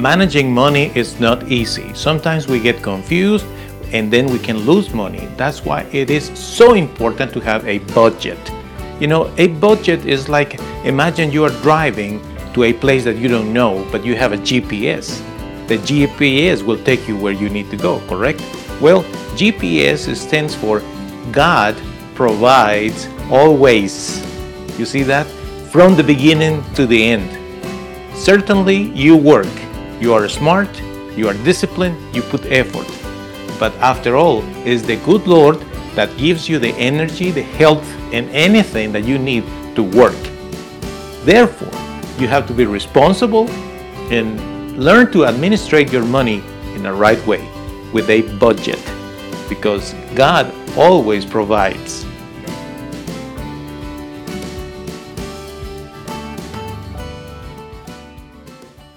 managing money is not easy. Sometimes we get confused and then we can lose money. That's why it is so important to have a budget. You know, a budget is like imagine you are driving to a place that you don't know, but you have a GPS. The GPS will take you where you need to go, correct? Well, GPS stands for God provides always. You see that? From the beginning to the end. Certainly, you work. You are smart, you are disciplined, you put effort. But after all, it is the good Lord that gives you the energy, the health, and anything that you need to work. Therefore, you have to be responsible and learn to administrate your money in the right way with a budget because God always provides.